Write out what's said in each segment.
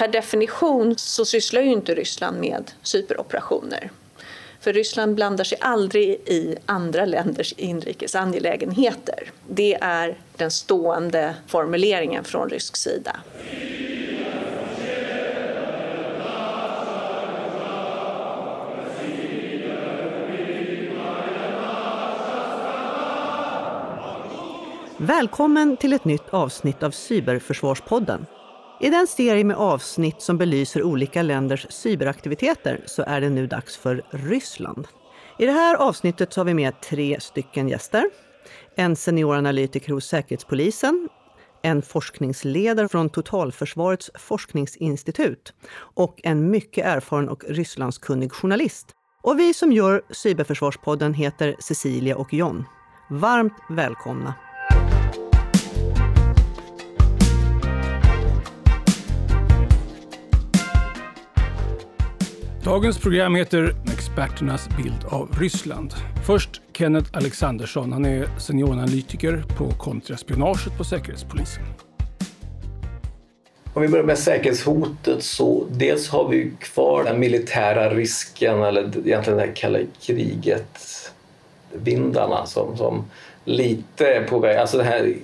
Per definition så sysslar ju inte Ryssland med cyberoperationer. För Ryssland blandar sig aldrig i andra länders inrikes angelägenheter. Det är den stående formuleringen från rysk sida. Välkommen till ett nytt avsnitt av Cyberförsvarspodden. I den serie med avsnitt som belyser olika länders cyberaktiviteter så är det nu dags för Ryssland. I det här avsnittet så har vi med tre stycken gäster. En senioranalytiker hos Säkerhetspolisen, en forskningsledare från Totalförsvarets forskningsinstitut och en mycket erfaren och Rysslandskunnig journalist. Och vi som gör Cyberförsvarspodden heter Cecilia och John. Varmt välkomna! Dagens program heter Experternas bild av Ryssland. Först Kenneth Alexandersson. Han är senioranalytiker på kontraspionaget på Säkerhetspolisen. Om vi börjar med säkerhetshotet så dels har vi kvar den militära risken eller egentligen det här kalla kriget-vindarna som, som lite är på väg, alltså det här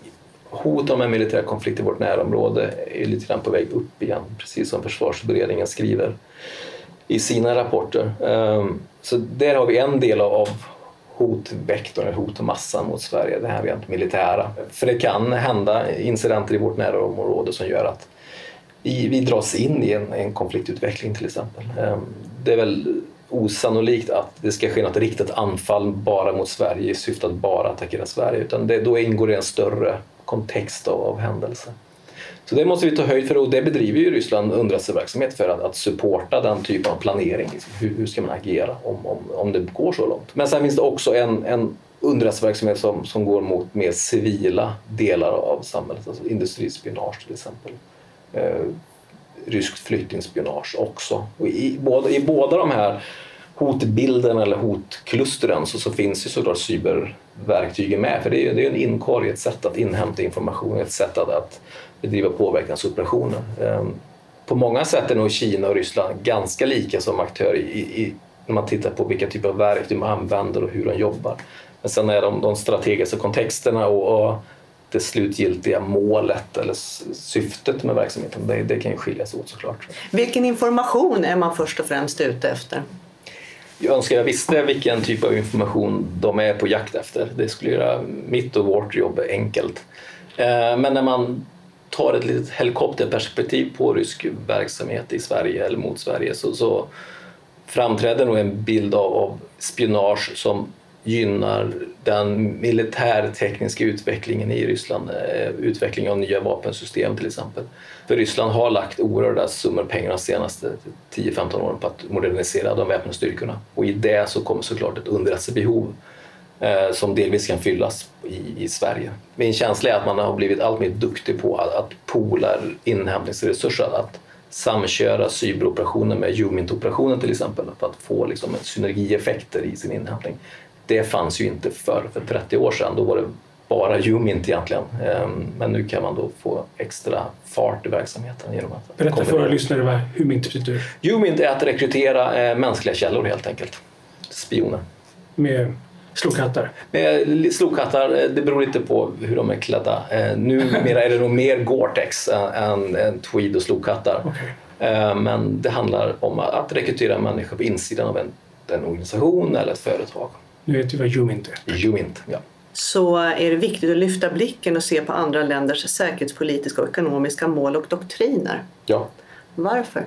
hot om en militär konflikt i vårt närområde är lite grann på väg upp igen, precis som försvarsberedningen skriver i sina rapporter. Ehm, så där har vi en del av hotvektorn, hotmassan mot Sverige, det här rent militära. För det kan hända incidenter i vårt närområde som gör att vi, dras in i en, en konfliktutveckling till exempel. Ehm, det är väl osannolikt att det ska ske något riktat anfall bara mot Sverige i syfte att bara attackera Sverige utan det, då ingår det en större kontext av, av händelser. Så det måste vi ta höjd för och det bedriver ju Ryssland underrättelseverksamhet för att, att supporta den typen av planering. Liksom. Hur, hur, ska man agera om, om, om det går så långt? Men sen finns det också en, en underrättelseverksamhet som, som går mot mer civila delar av samhället, alltså industrispionage till exempel. Eh, ryskt flyktingspionage också. Och i, båda, I båda de här hotbilden eller hotklustren så, så finns ju såklart cyberverktygen med. För det är, det är en inkorg, ett sätt att inhämta information, ett sätt att, att bedriva påverkansoperationer. Ehm, på många sätt är nog Kina och Ryssland ganska lika som aktörer i, i, när man tittar på vilka typer av verktyg man använder och hur de jobbar. Men sen är de, de strategiska kontexterna och, och det slutgiltiga målet eller syftet med verksamheten, det, det kan ju skilja sig åt såklart. Vilken information är man först och främst ute efter? Jag önskar jag visste vilken typ av information de är på jakt efter. Det skulle göra mitt och vårt jobb enkelt. Ehm, men när man tar ett litet helikopterperspektiv på rysk verksamhet i Sverige eller mot Sverige så, så framträder nog en bild av, av spionage som gynnar den militärtekniska utvecklingen i Ryssland, eh, utvecklingen av nya vapensystem till exempel. För Ryssland har lagt oerhörda summor pengar de senaste 10-15 åren på att modernisera de väpnade styrkorna och i det så kommer såklart ett underrättelsebehov som delvis kan fyllas i, i, Sverige. Min känsla är att man har blivit allt mer duktig på att, att poola inhämtningsresurser, att samköra cyberoperationer med Umint-operationen till exempel för att få liksom, synergieffekter i sin inhämtning. Det fanns ju inte förr, för 30 år sedan. Då var det bara Umint egentligen. Ehm, men nu kan man då få extra fart i verksamheten genom att... Berätta för våra lyssnare vad Umint betyder. Umint är att rekrytera eh, mänskliga källor helt enkelt. Spioner. Med Slokhattar? Eh, slokhattar, eh, det beror lite på hur de är klädda. Eh, numera är det nog mer Gore-Tex än, än tweed och slokhattar. Okay. Men det handlar om att rekrytera människor på insidan av en, en organisation eller ett företag. Nu vet vi vad Umint är. Umint, ja. Så är det viktigt att lyfta blicken och se på andra länders säkerhetspolitiska och ekonomiska mål och doktriner. Ja. Varför?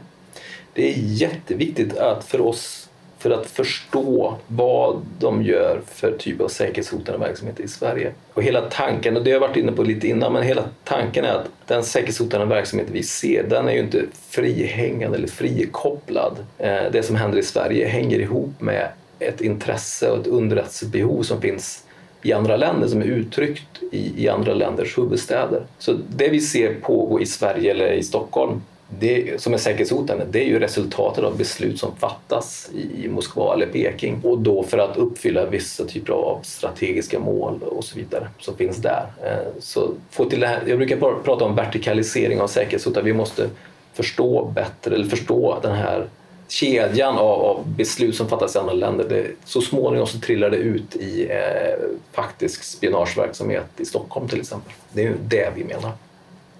Det är jätteviktigt att för oss för att förstå vad de gör för typ av säkerhetshotande verksamhet i Sverige. Och hela tanken, och det har jag varit inne på lite innan, men hela tanken är att den säkerhetshotande verksamhet vi ser, den är ju inte frihängande eller frikopplad. Eh, det som händer i Sverige hänger ihop med ett intresse och ett underrättelsebehov som finns i andra länder som är uttryckt i, i andra länders huvudstäder. Så det vi ser pågå i Sverige eller i Stockholm det som är säkerhetshotande det är ju resultatet av beslut som fattas i Moskva eller Peking och då för att uppfylla vissa typer av strategiska mål och så vidare som finns där. Eh, så få till det här, jag brukar prata om vertikalisering av säkerhetshotande, vi måste förstå bättre, eller förstå den här kedjan av, av beslut som fattas i andra länder. Det, så småningom så trillar det ut i eh, faktisk spionageverksamhet i Stockholm till exempel. Det är ju det vi menar.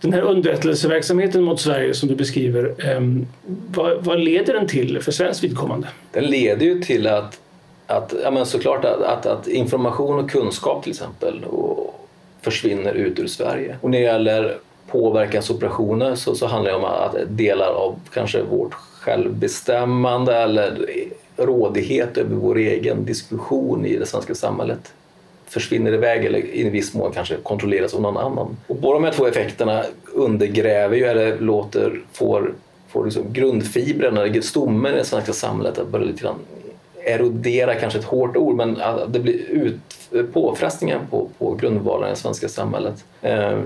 Den här underrättelseverksamheten mot Sverige som du beskriver, eh, vad, vad, leder den till för svenskt vidkommande? Den leder ju till att, att ja, men såklart att, att, att information och kunskap till exempel och, försvinner ut ur Sverige. Och när det gäller påverkansoperationer så, så handlar det om att delar av kanske vårt självbestämmande eller rådighet över vår egen diskussion i det svenska samhället försvinner iväg eller i viss mån kanske kontrolleras av någon annan. Och båda de här två effekterna undergräver ju eller låter, får, får liksom grundfibrerna, stommen i det svenska samhället att börja lite grann erodera, kanske ett hårt ord, men det blir ut, påfrestningar på, på grundvalarna i det svenska samhället. Eh,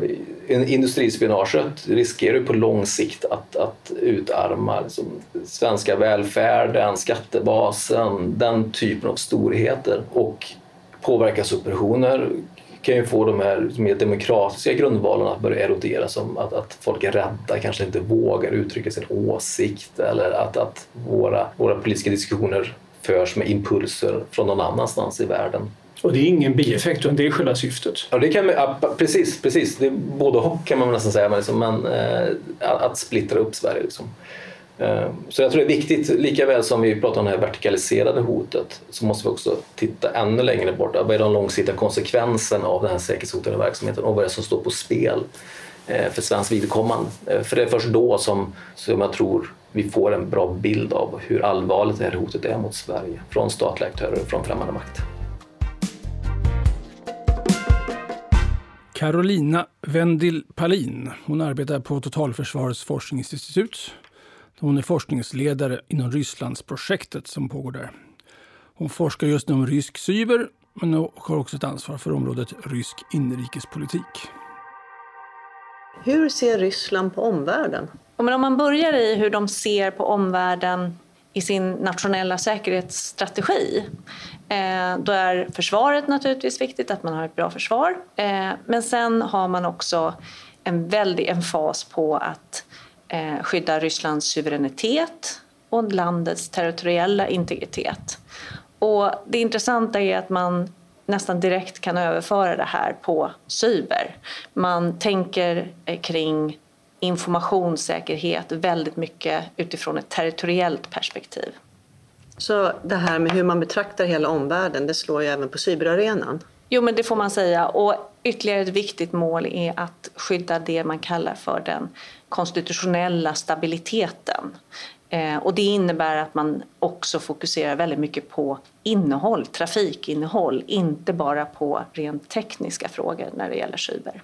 industrispionaget riskerar ju på lång sikt att, att utarma liksom, svenska välfärden, skattebasen, den typen av storheter. Och påverkansoperationer kan ju få de här mer demokratiska grundvalarna att börja erodera som att, att folk är rädda, kanske inte vågar uttrycka sin åsikt eller att, att våra, våra politiska diskussioner förs med impulser från någon annanstans i världen. Och det är ingen bieffekt, utan det är själva syftet? Ja, det kan, ja, precis, precis. Det är både och kan man nästan säga, men, liksom, men eh, att splittra upp Sverige. Liksom. Ehm, så jag tror det är viktigt, lika väl som vi pratar om det här vertikaliserade hotet, så måste vi också titta ännu längre bort. Vad är de långsiktiga konsekvenserna av den här säkerhetshotande verksamheten och vad är det som står på spel eh, för svensk vidkommande? Eh, för det är först då som, som jag tror vi får en bra bild av hur allvarligt det här hotet är mot Sverige från statliga aktörer och från främmande makt. Carolina Wendel Palin. Hon arbetar på Totalförsvarets forskningsinstitut. Hon är forskningsledare inom Rysslandsprojektet som pågår där. Hon forskar just nu om rysk cyber men har också ett ansvar för området rysk inrikespolitik. Hur ser Ryssland på omvärlden? om man börjar i hur de ser på omvärlden i sin nationella säkerhetsstrategi eh, då är försvaret naturligtvis viktigt, att man har ett bra försvar. Eh, men sen har man också en väldig emfas på att eh, skydda Rysslands suveränitet och landets territoriella integritet. Och det intressanta är att man nästan direkt kan överföra det här på cyber. Man tänker kring informationssäkerhet väldigt mycket utifrån ett territoriellt perspektiv. Så det här med hur man betraktar hela omvärlden, det slår ju även på cyberarenan? Jo, men det får man säga. Och ytterligare ett viktigt mål är att skydda det man kallar för den konstitutionella stabiliteten. Eh, och det innebär att man också fokuserar väldigt mycket på innehåll, trafikinnehåll, inte bara på rent tekniska frågor när det gäller cyber.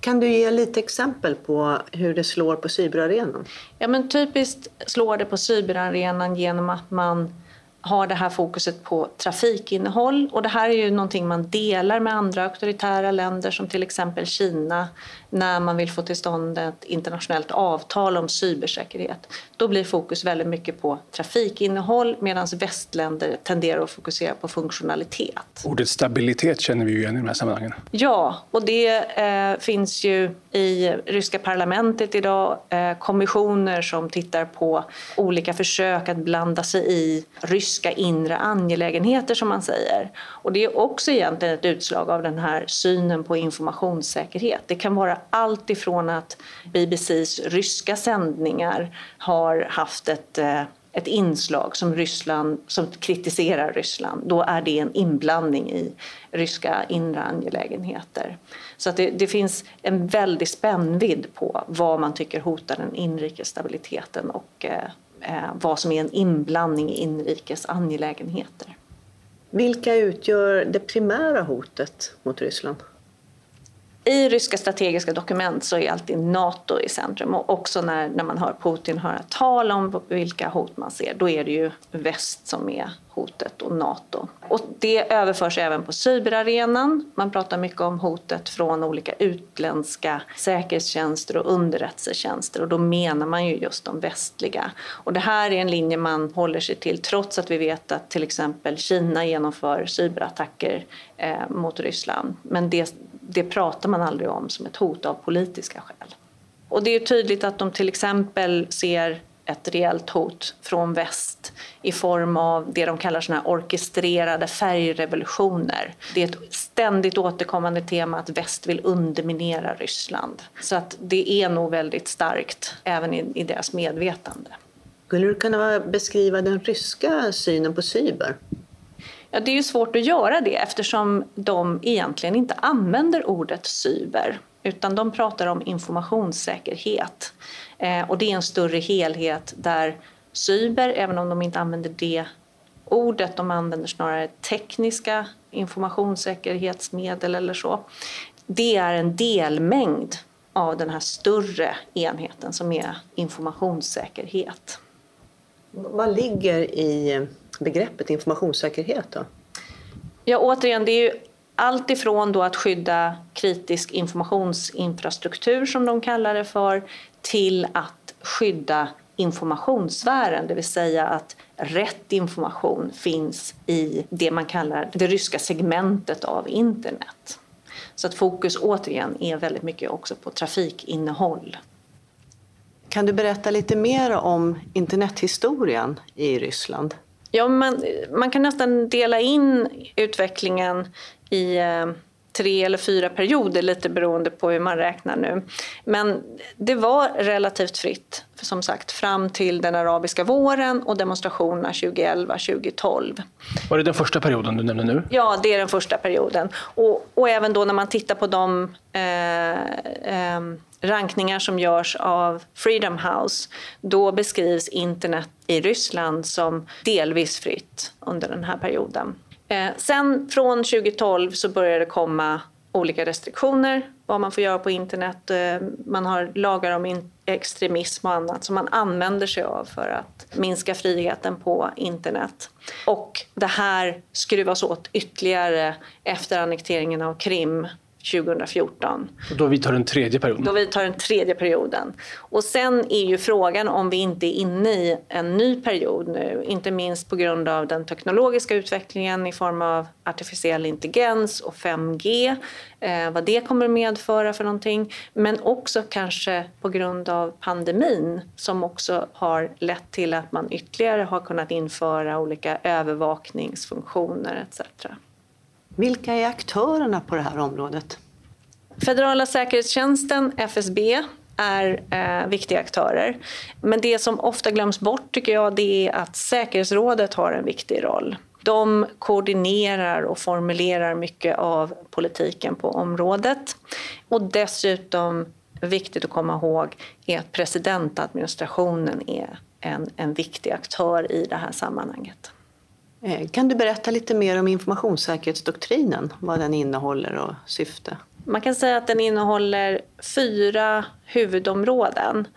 Kan du ge lite exempel på hur det slår på cyberarenan? Ja, men typiskt slår det på cyberarenan genom att man har det här fokuset på trafikinnehåll. Och det här är ju någonting man delar med andra auktoritära länder som till exempel Kina när man vill få till stånd ett internationellt avtal om cybersäkerhet. Då blir fokus väldigt mycket på trafikinnehåll medan västländer tenderar att fokusera på funktionalitet. Ordet stabilitet känner vi ju igen i de här sammanhangen. Ja, och det eh, finns ju i ryska parlamentet idag eh, kommissioner som tittar på olika försök att blanda sig i ryska inre angelägenheter som man säger. Och det är också egentligen ett utslag av den här synen på informationssäkerhet. Det kan vara allt ifrån att BBCs ryska sändningar har haft ett eh, ett inslag som, Ryssland, som kritiserar Ryssland, då är det en inblandning i ryska inre angelägenheter. Så att det, det finns en väldig spännvidd på vad man tycker hotar den inrikes stabiliteten och eh, eh, vad som är en inblandning i inrikes angelägenheter. Vilka utgör det primära hotet mot Ryssland? I ryska strategiska dokument så är alltid Nato i centrum och också när, när man hör Putin höra tal om vilka hot man ser, då är det ju väst som är hotet och Nato. Och det överförs även på cyberarenan. Man pratar mycket om hotet från olika utländska säkerhetstjänster och underrättelsetjänster och då menar man ju just de västliga. Och det här är en linje man håller sig till trots att vi vet att till exempel Kina genomför cyberattacker eh, mot Ryssland. Men det, det pratar man aldrig om som ett hot av politiska skäl. Och det är tydligt att de till exempel ser ett reellt hot från väst i form av det de kallar såna orkestrerade färgrevolutioner. Det är ett ständigt återkommande tema att väst vill underminera Ryssland. Så att det är nog väldigt starkt även i, i deras medvetande. Skulle du kunna beskriva den ryska synen på cyber? Ja, det är ju svårt att göra det eftersom de egentligen inte använder ordet cyber utan de pratar om informationssäkerhet. Eh, och det är en större helhet där cyber, även om de inte använder det ordet, de använder snarare tekniska informationssäkerhetsmedel eller så. Det är en delmängd av den här större enheten som är informationssäkerhet. Vad ligger i begreppet informationssäkerhet då? Ja, återigen, det är ju allt ifrån då att skydda kritisk informationsinfrastruktur som de kallar det för till att skydda informationssfären, det vill säga att rätt information finns i det man kallar det ryska segmentet av internet. Så att fokus återigen är väldigt mycket också på trafikinnehåll. Kan du berätta lite mer om internethistorien i Ryssland? Ja, man, man kan nästan dela in utvecklingen i eh, tre eller fyra perioder, lite beroende på hur man räknar nu. Men det var relativt fritt, som sagt, fram till den arabiska våren och demonstrationerna 2011-2012. Var det den första perioden du nämnde nu? Ja, det är den första perioden. Och, och även då när man tittar på de eh, eh, rankningar som görs av Freedom House, då beskrivs internet i Ryssland som delvis fritt under den här perioden. Eh, sen från 2012 så började det komma olika restriktioner vad man får göra på internet. Eh, man har lagar om extremism och annat som man använder sig av för att minska friheten på internet. Och det här skruvas åt ytterligare efter annekteringen av Krim 2014. Och då vi tar den tredje perioden? Då vi tar den tredje perioden. Och sen är ju frågan om vi inte är inne i en ny period nu, inte minst på grund av den teknologiska utvecklingen i form av artificiell intelligens och 5G, eh, vad det kommer medföra för någonting, men också kanske på grund av pandemin som också har lett till att man ytterligare har kunnat införa olika övervakningsfunktioner etc. Vilka är aktörerna på det här området? Federala säkerhetstjänsten, FSB, är eh, viktiga aktörer. Men det som ofta glöms bort tycker jag det är att säkerhetsrådet har en viktig roll. De koordinerar och formulerar mycket av politiken på området. Och dessutom, viktigt att komma ihåg, är att presidentadministrationen är en, en viktig aktör i det här sammanhanget. Eh, kan du berätta lite mer om informationssäkerhetsdoktrinen, vad den innehåller och syfte? Man kan säga att den innehåller fyra huvudområden.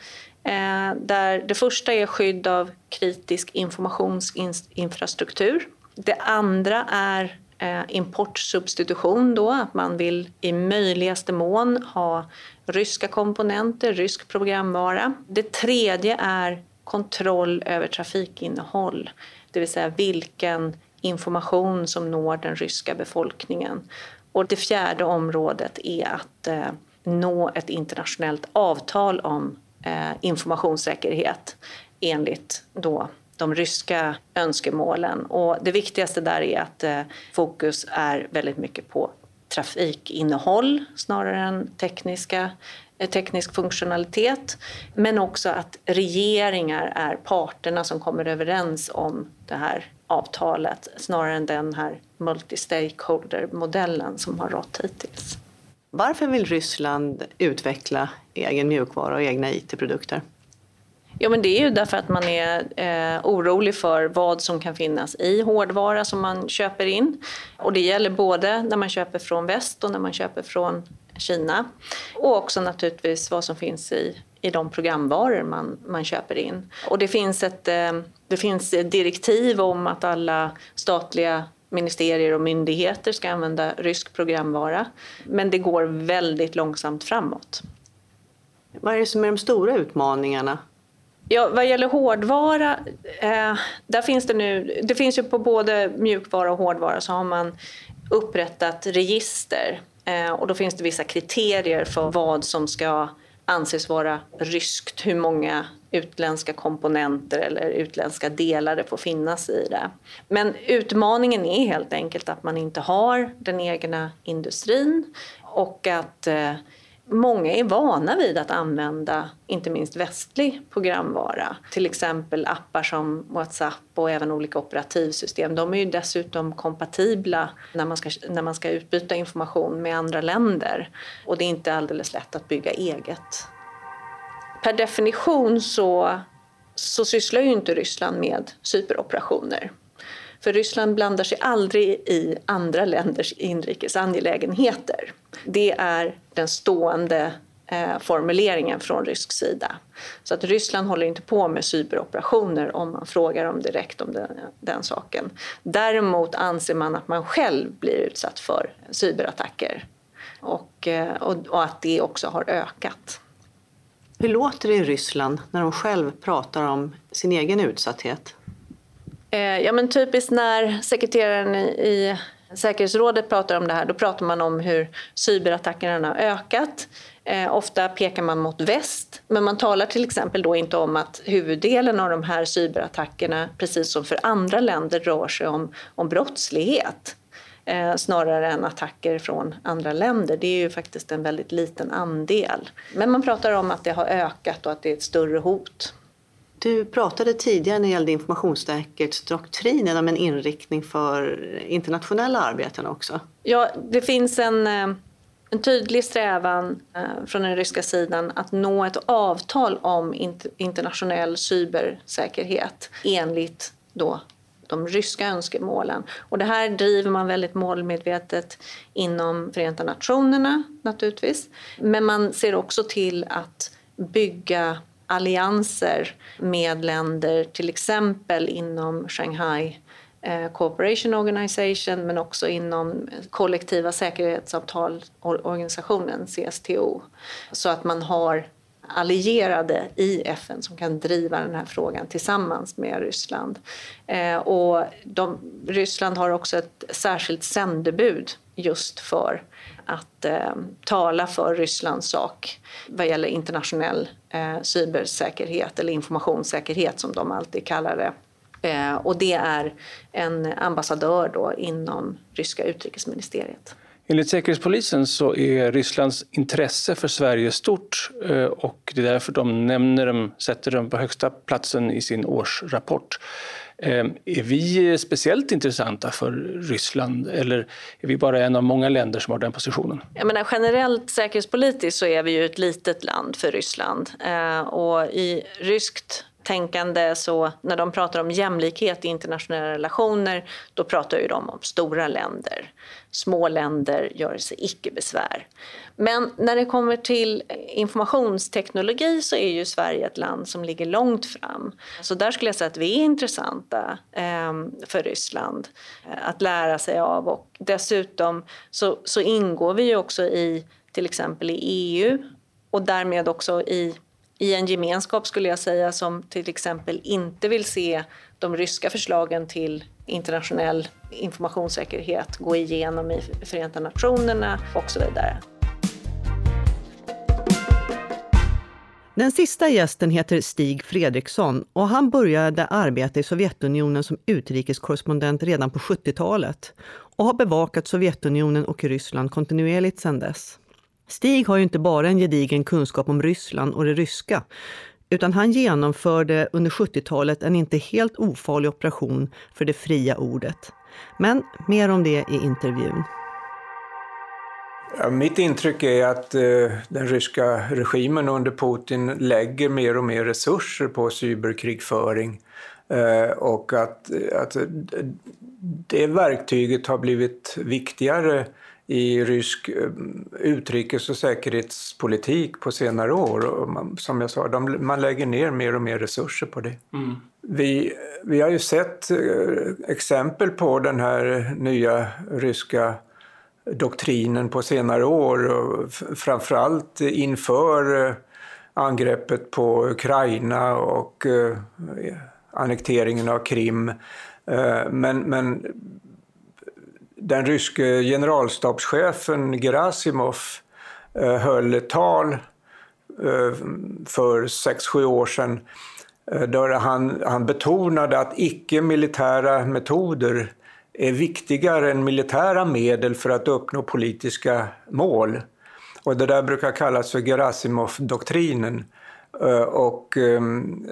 Eh, där det första är skydd av kritisk informationsinfrastruktur. Det andra är eh, importsubstitution, då, att man vill i möjligaste mån ha ryska komponenter, rysk programvara. Det tredje är kontroll över trafikinnehåll det vill säga vilken information som når den ryska befolkningen. Och det fjärde området är att eh, nå ett internationellt avtal om eh, informationssäkerhet enligt då de ryska önskemålen. Och det viktigaste där är att eh, fokus är väldigt mycket på trafikinnehåll snarare än tekniska teknisk funktionalitet men också att regeringar är parterna som kommer överens om det här avtalet snarare än den här multi-stakeholder-modellen som har rått hittills. Varför vill Ryssland utveckla egen mjukvara och egna IT-produkter? Ja, men det är ju därför att man är eh, orolig för vad som kan finnas i hårdvara som man köper in. Och det gäller både när man köper från väst och när man köper från Kina. Och också naturligtvis vad som finns i, i de programvaror man, man köper in. Och det finns, ett, eh, det finns direktiv om att alla statliga ministerier och myndigheter ska använda rysk programvara. Men det går väldigt långsamt framåt. Vad är det som är de stora utmaningarna? Ja, vad gäller hårdvara, eh, där finns det nu, det finns ju på både mjukvara och hårdvara så har man upprättat register Eh, och då finns det vissa kriterier för vad som ska anses vara ryskt, hur många utländska komponenter eller utländska delar det får finnas i det. Men utmaningen är helt enkelt att man inte har den egna industrin och att eh, Många är vana vid att använda inte minst västlig programvara. Till exempel appar som Whatsapp och även olika operativsystem. De är ju dessutom kompatibla när man ska, när man ska utbyta information med andra länder. Och det är inte alldeles lätt att bygga eget. Per definition så, så sysslar ju inte Ryssland med cyberoperationer. För Ryssland blandar sig aldrig i andra länders inrikes angelägenheter. Det är den stående eh, formuleringen från rysk sida. Så att Ryssland håller inte på med cyberoperationer om man frågar dem direkt om den, den saken. Däremot anser man att man själv blir utsatt för cyberattacker och, eh, och, och att det också har ökat. Hur låter det i Ryssland när de själv pratar om sin egen utsatthet? Eh, ja, men typiskt när sekreteraren i säkerhetsrådet pratar om det här, då pratar man om hur cyberattackerna har ökat. Eh, ofta pekar man mot väst, men man talar till exempel då inte om att huvuddelen av de här cyberattackerna, precis som för andra länder, rör sig om, om brottslighet eh, snarare än attacker från andra länder. Det är ju faktiskt en väldigt liten andel. Men man pratar om att det har ökat och att det är ett större hot. Du pratade tidigare när det gällde informationssäkerhetsdoktrinen om en inriktning för internationella arbeten också. Ja, det finns en, eh, en tydlig strävan eh, från den ryska sidan att nå ett avtal om internationell cybersäkerhet enligt då de ryska önskemålen. Och det här driver man väldigt målmedvetet inom Förenta Nationerna naturligtvis. Men man ser också till att bygga allianser med länder, till exempel inom Shanghai eh, Cooperation Organization men också inom kollektiva säkerhetsavtalorganisationen CSTO. Så att man har allierade i FN som kan driva den här frågan tillsammans med Ryssland. Eh, och de, Ryssland har också ett särskilt sändebud just för att eh, tala för Rysslands sak vad gäller internationell eh, cybersäkerhet eller informationssäkerhet som de alltid kallar det. Eh, och det är en ambassadör då inom ryska utrikesministeriet. Enligt Säkerhetspolisen så är Rysslands intresse för Sverige stort eh, och det är därför de nämner dem, sätter dem på högsta platsen i sin årsrapport. Ehm, är vi speciellt intressanta för Ryssland eller är vi bara en av många länder som har den positionen? Jag menar, generellt säkerhetspolitiskt så är vi ju ett litet land för Ryssland ehm, och i ryskt tänkande så när de pratar om jämlikhet i internationella relationer då pratar ju de om stora länder. Små länder gör sig icke besvär. Men när det kommer till informationsteknologi så är ju Sverige ett land som ligger långt fram. Så där skulle jag säga att vi är intressanta ehm, för Ryssland eh, att lära sig av och dessutom så, så ingår vi ju också i till exempel i EU och därmed också i i en gemenskap skulle jag säga som till exempel inte vill se de ryska förslagen till internationell informationssäkerhet gå igenom i Förenta Nationerna och så vidare. Den sista gästen heter Stig Fredriksson och han började arbeta i Sovjetunionen som utrikeskorrespondent redan på 70-talet och har bevakat Sovjetunionen och Ryssland kontinuerligt sedan dess. Stig har ju inte bara en gedigen kunskap om Ryssland och det ryska, utan han genomförde under 70-talet en inte helt ofarlig operation för det fria ordet. Men mer om det i intervjun. Ja, mitt intryck är att eh, den ryska regimen under Putin lägger mer och mer resurser på cyberkrigföring eh, och att, att eh, det verktyget har blivit viktigare i rysk eh, utrikes och säkerhetspolitik på senare år. Och man, som jag sa, de, man lägger ner mer och mer resurser på det. Mm. Vi, vi har ju sett eh, exempel på den här nya ryska doktrinen på senare år, och framförallt inför eh, angreppet på Ukraina och annekteringen av Krim. Men, men den ryske generalstabschefen Gerasimov eh, höll ett tal eh, för sex sju år sedan eh, där han, han betonade att icke-militära metoder är viktigare än militära medel för att uppnå politiska mål. Och det där brukar kallas för Gerasimov-doktrinen. Och ehm,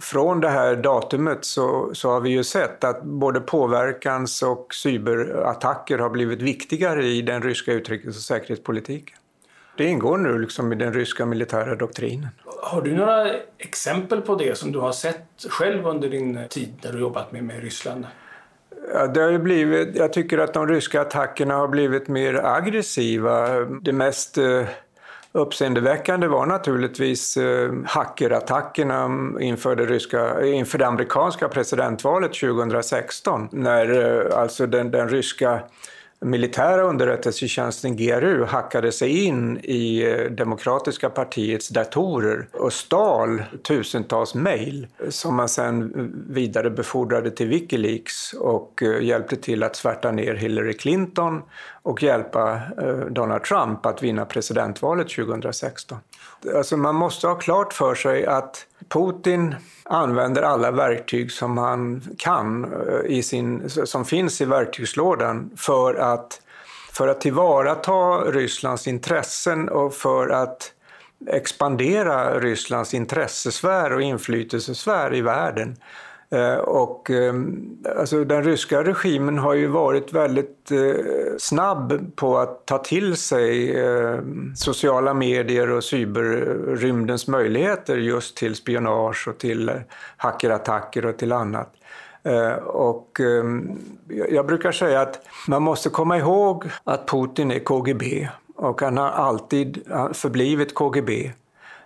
från det här datumet så, så har vi ju sett att både påverkans och cyberattacker har blivit viktigare i den ryska utrikes och säkerhetspolitiken. Det ingår nu liksom i den ryska militära doktrinen. Har du några exempel på det som du har sett själv under din tid när du jobbat med, med Ryssland? Ja, det har blivit, jag tycker att de ryska attackerna har blivit mer aggressiva. Det mest eh, Uppseendeväckande var naturligtvis eh, hackerattackerna inför det, ryska, inför det amerikanska presidentvalet 2016 när eh, alltså den, den ryska militära underrättelsetjänsten GRU hackade sig in i eh, Demokratiska partiets datorer och stal tusentals mejl som man sen vidarebefordrade till Wikileaks och eh, hjälpte till att svärta ner Hillary Clinton och hjälpa eh, Donald Trump att vinna presidentvalet 2016. Alltså man måste ha klart för sig att Putin använder alla verktyg som han kan, eh, i sin, som finns i verktygslådan för att, för att tillvarata Rysslands intressen och för att expandera Rysslands intressesfär och inflytelsesfär i världen. Eh, och, ehm, alltså, den ryska regimen har ju varit väldigt eh, snabb på att ta till sig ehm, sociala medier och cyberrymdens möjligheter just till spionage och till hackerattacker och till annat. Eh, och ehm, jag brukar säga att man måste komma ihåg att Putin är KGB och han har alltid förblivit KGB.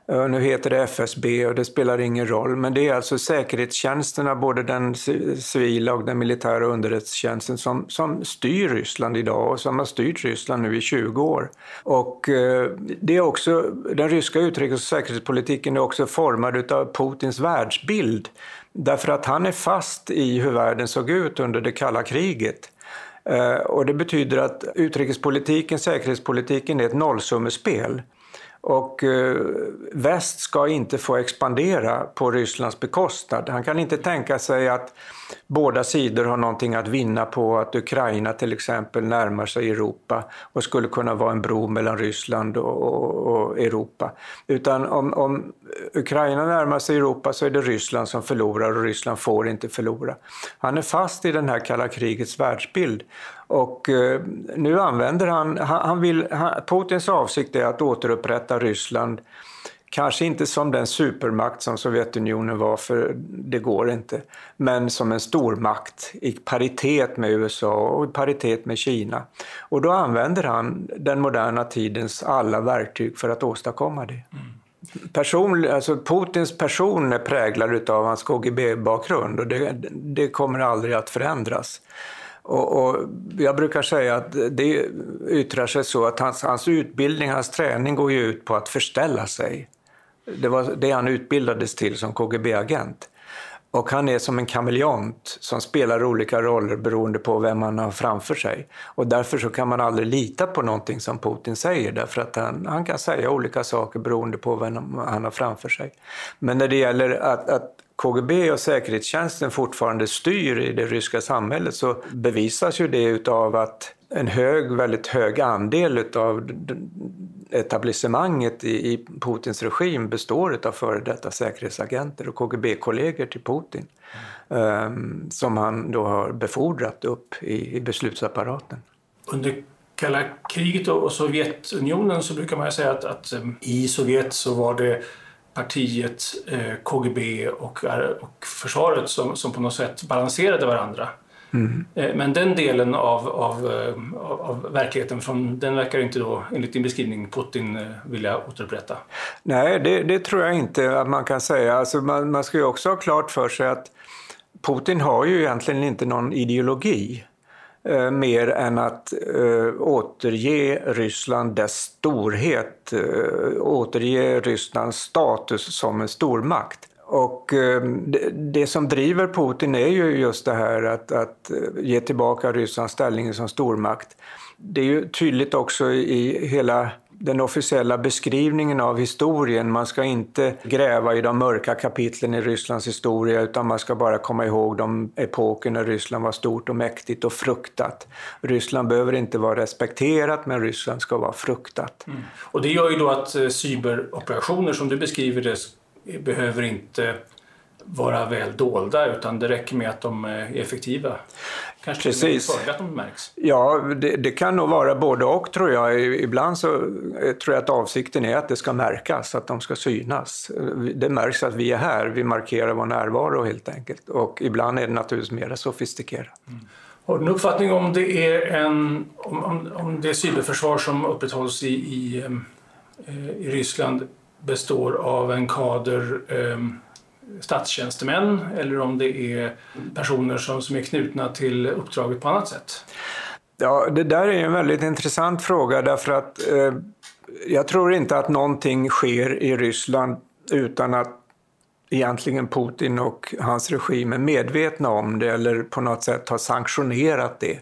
Eh, nu heter det FSB och det spelar ingen roll, men det är alltså säkerhetstjänsterna, både den civila och den militära underrättelsetjänsten som, som styr Ryssland idag och som har styrt Ryssland nu i 20 år. Och eh, det är också, den ryska utrikes och säkerhetspolitiken är också formad av Putins världsbild. Därför att han är fast i hur världen såg ut under det kalla kriget. Eh, och det betyder att utrikespolitiken, säkerhetspolitiken är ett nollsummespel. Och eh, väst ska inte få expandera på Rysslands bekostnad. Han kan inte tänka sig att båda sidor har någonting att vinna på att Ukraina till exempel närmar sig Europa och skulle kunna vara en bro mellan Ryssland och, och, och Europa. Utan om, om, Ukraina närmar sig Europa så är det Ryssland som förlorar och Ryssland får inte förlora. Han är fast i den här kalla krigets världsbild och eh, nu använder han, han vill, han, Putins avsikt är att återupprätta Ryssland Kanske inte som den supermakt som Sovjetunionen var, för det går inte. Men som en stormakt i paritet med USA och i paritet med Kina. Och då använder han den moderna tidens alla verktyg för att åstadkomma det. Mm. Person, alltså Putins person är präglad av hans KGB-bakgrund och det, det kommer aldrig att förändras. Och, och, jag brukar säga att det yttrar sig så att hans, hans utbildning, hans träning går ju ut på att förställa sig. Det var det han utbildades till som KGB-agent. Och han är som en kameleont som spelar olika roller beroende på vem man har framför sig. Och därför så kan man aldrig lita på någonting som Putin säger därför att han, han kan säga olika saker beroende på vem han har framför sig. Men när det gäller att, att KGB och säkerhetstjänsten fortfarande styr i det ryska samhället så bevisas ju det utav att en hög, väldigt hög andel utav etablissemanget i, Putins regim består av före detta säkerhetsagenter och KGB-kollegor till Putin mm. som han då har befordrat upp i, i beslutsapparaten. Under kalla kriget och Sovjetunionen så brukar man säga att, att ehm, i Sovjet så var det partiet, eh, KGB och, eh, och försvaret som, som på något sätt balanserade varandra. Mm. Eh, men den delen av, av, eh, av, av, verkligheten, från, den verkar inte då enligt din beskrivning Putin eh, vilja återupprätta? Nej, det, det tror jag inte att man kan säga. Alltså man, man ska ju också ha klart för sig att Putin har ju egentligen inte någon ideologi eh, mer än att eh, återge Ryssland dess storhet, eh, återge Rysslands status som en stormakt. Och ehm, det som driver Putin är ju just det här att, att eh, ge tillbaka Rysslands ställning som stormakt. Det är ju tydligt också i hela den officiella beskrivningen av historien. Man ska inte gräva i de mörka kapitlen i Rysslands historia utan man ska bara komma ihåg de epoker när Ryssland var stort och mäktigt och fruktat. Ryssland behöver inte vara respekterat men Ryssland ska vara fruktat. Mm. Och det gör ju då att eh, cyberoperationer som du beskriver det behöver inte vara väl dolda utan det räcker med att de är effektiva. Kanske Precis. till att de märks? Ja, det, det, kan nog vara både och tror jag. Ibland så eh, tror jag att avsikten är att det ska märkas, att de ska synas. Det märks att vi är här, vi markerar vår närvaro helt enkelt. Och ibland är det naturligtvis mer sofistikerat. Mm. Har du en uppfattning om det är, en, om, om, om det cyberförsvar som upprätthålls i, i, eh, i Ryssland består av en kader eh, statstjänstemän eller om det är personer som, som är knutna till uppdraget på annat sätt? Ja, det där är en väldigt intressant fråga därför att eh, jag tror inte att någonting sker i Ryssland utan att egentligen Putin och hans regim är medvetna om det eller på något sätt har sanktionerat det.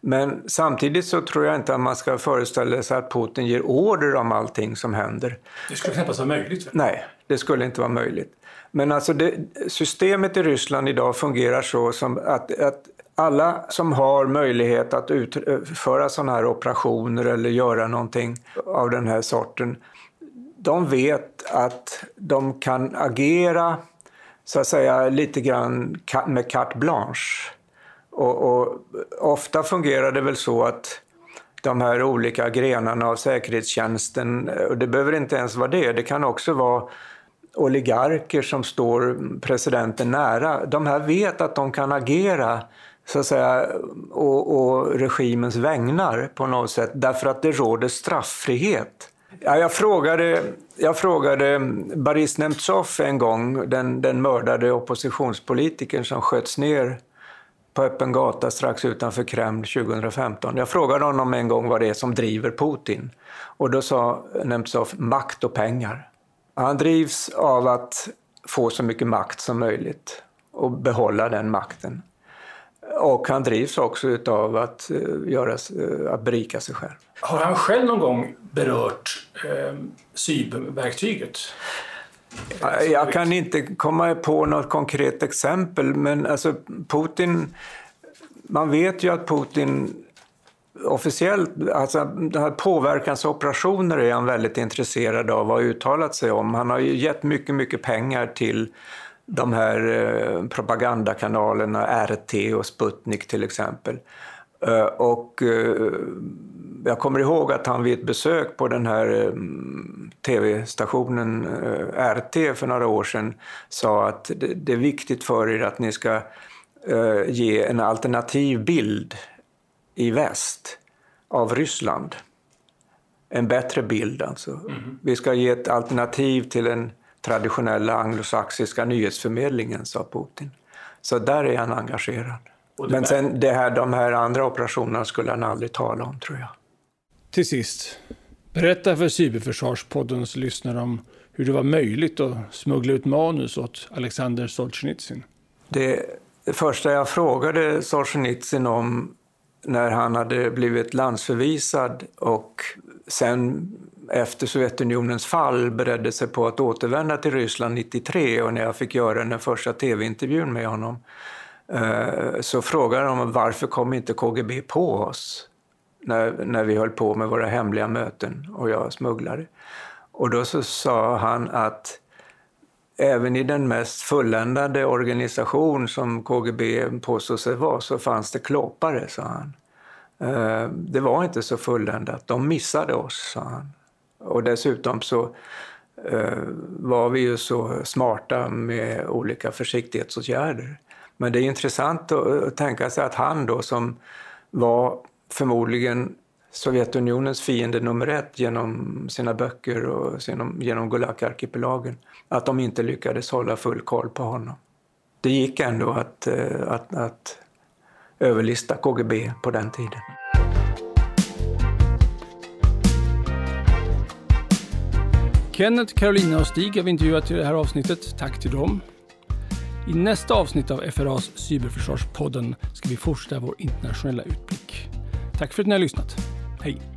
Men samtidigt så tror jag inte att man ska föreställa sig att Putin ger order om allting som händer. Det skulle knappast vara möjligt? Nej, det skulle inte vara möjligt. Men alltså det, systemet i Ryssland idag fungerar så som att, att alla som har möjlighet att utföra sådana här operationer eller göra någonting av den här sorten, de vet att de kan agera så att säga lite grann med carte blanche. Och, och ofta fungerar det väl så att de här olika grenarna av säkerhetstjänsten, och det behöver inte ens vara det, det kan också vara oligarker som står presidenten nära, de här vet att de kan agera så att säga, och, och regimens vägnar på något sätt, därför att det råder strafffrihet. Ja, jag, frågade, jag frågade Boris Nemtsov en gång, den, den mördade oppositionspolitikern som sköts ner på öppen gata strax utanför Kreml 2015. Jag frågade honom en gång vad det är som driver Putin. Och då sa Nemtsov makt och pengar. Han drivs av att få så mycket makt som möjligt och behålla den makten. Och han drivs också av att, eh, göra, eh, att berika sig själv. Har han själv någon gång berört eh, cyberverktyget? Eh, jag kan inte komma på något konkret exempel, men alltså Putin... Man vet ju att Putin officiellt, alltså det här påverkansoperationer är han väldigt intresserad av och har uttalat sig om. Han har ju gett mycket, mycket pengar till de här eh, propagandakanalerna RT och Sputnik till exempel. Eh, och eh, jag kommer ihåg att han vid ett besök på den här tv-stationen RT för några år sedan sa att det är viktigt för er att ni ska ge en alternativ bild i väst av Ryssland. En bättre bild alltså. Mm. Vi ska ge ett alternativ till den traditionella anglosaxiska nyhetsförmedlingen, sa Putin. Så där är han engagerad. Men sen det här, de här andra operationerna skulle han aldrig tala om, tror jag. Till sist, berätta för Cyberförsvarspoddens lyssnare om hur det var möjligt att smuggla ut manus åt Alexander Solzhenitsyn. Det första jag frågade Solzhenitsyn om när han hade blivit landsförvisad och sen efter Sovjetunionens fall beredde sig på att återvända till Ryssland 93 och när jag fick göra den första tv-intervjun med honom eh, så frågade de varför kom inte KGB på oss när, när vi höll på med våra hemliga möten och jag smugglade. Och då så sa han att även i den mest fulländade organisation som KGB påstod sig vara så fanns det klåpare, sa han. Eh, det var inte så fulländat. De missade oss, sa han. Och dessutom så eh, var vi ju så smarta med olika försiktighetsåtgärder. Men det är intressant att tänka sig att han då som var förmodligen Sovjetunionens fiende nummer ett genom sina böcker och genom, genom Gulag-arkipelagen, att de inte lyckades hålla full koll på honom. Det gick ändå att, eh, att, att överlista KGB på den tiden. Kenneth, Carolina och Stig har vi intervjuat i det här avsnittet. Tack till dem. I nästa avsnitt av FRAs Cyberförsvarspodden ska vi fortsätta vår internationella utblick. Tack för att ni har lyssnat. Hej!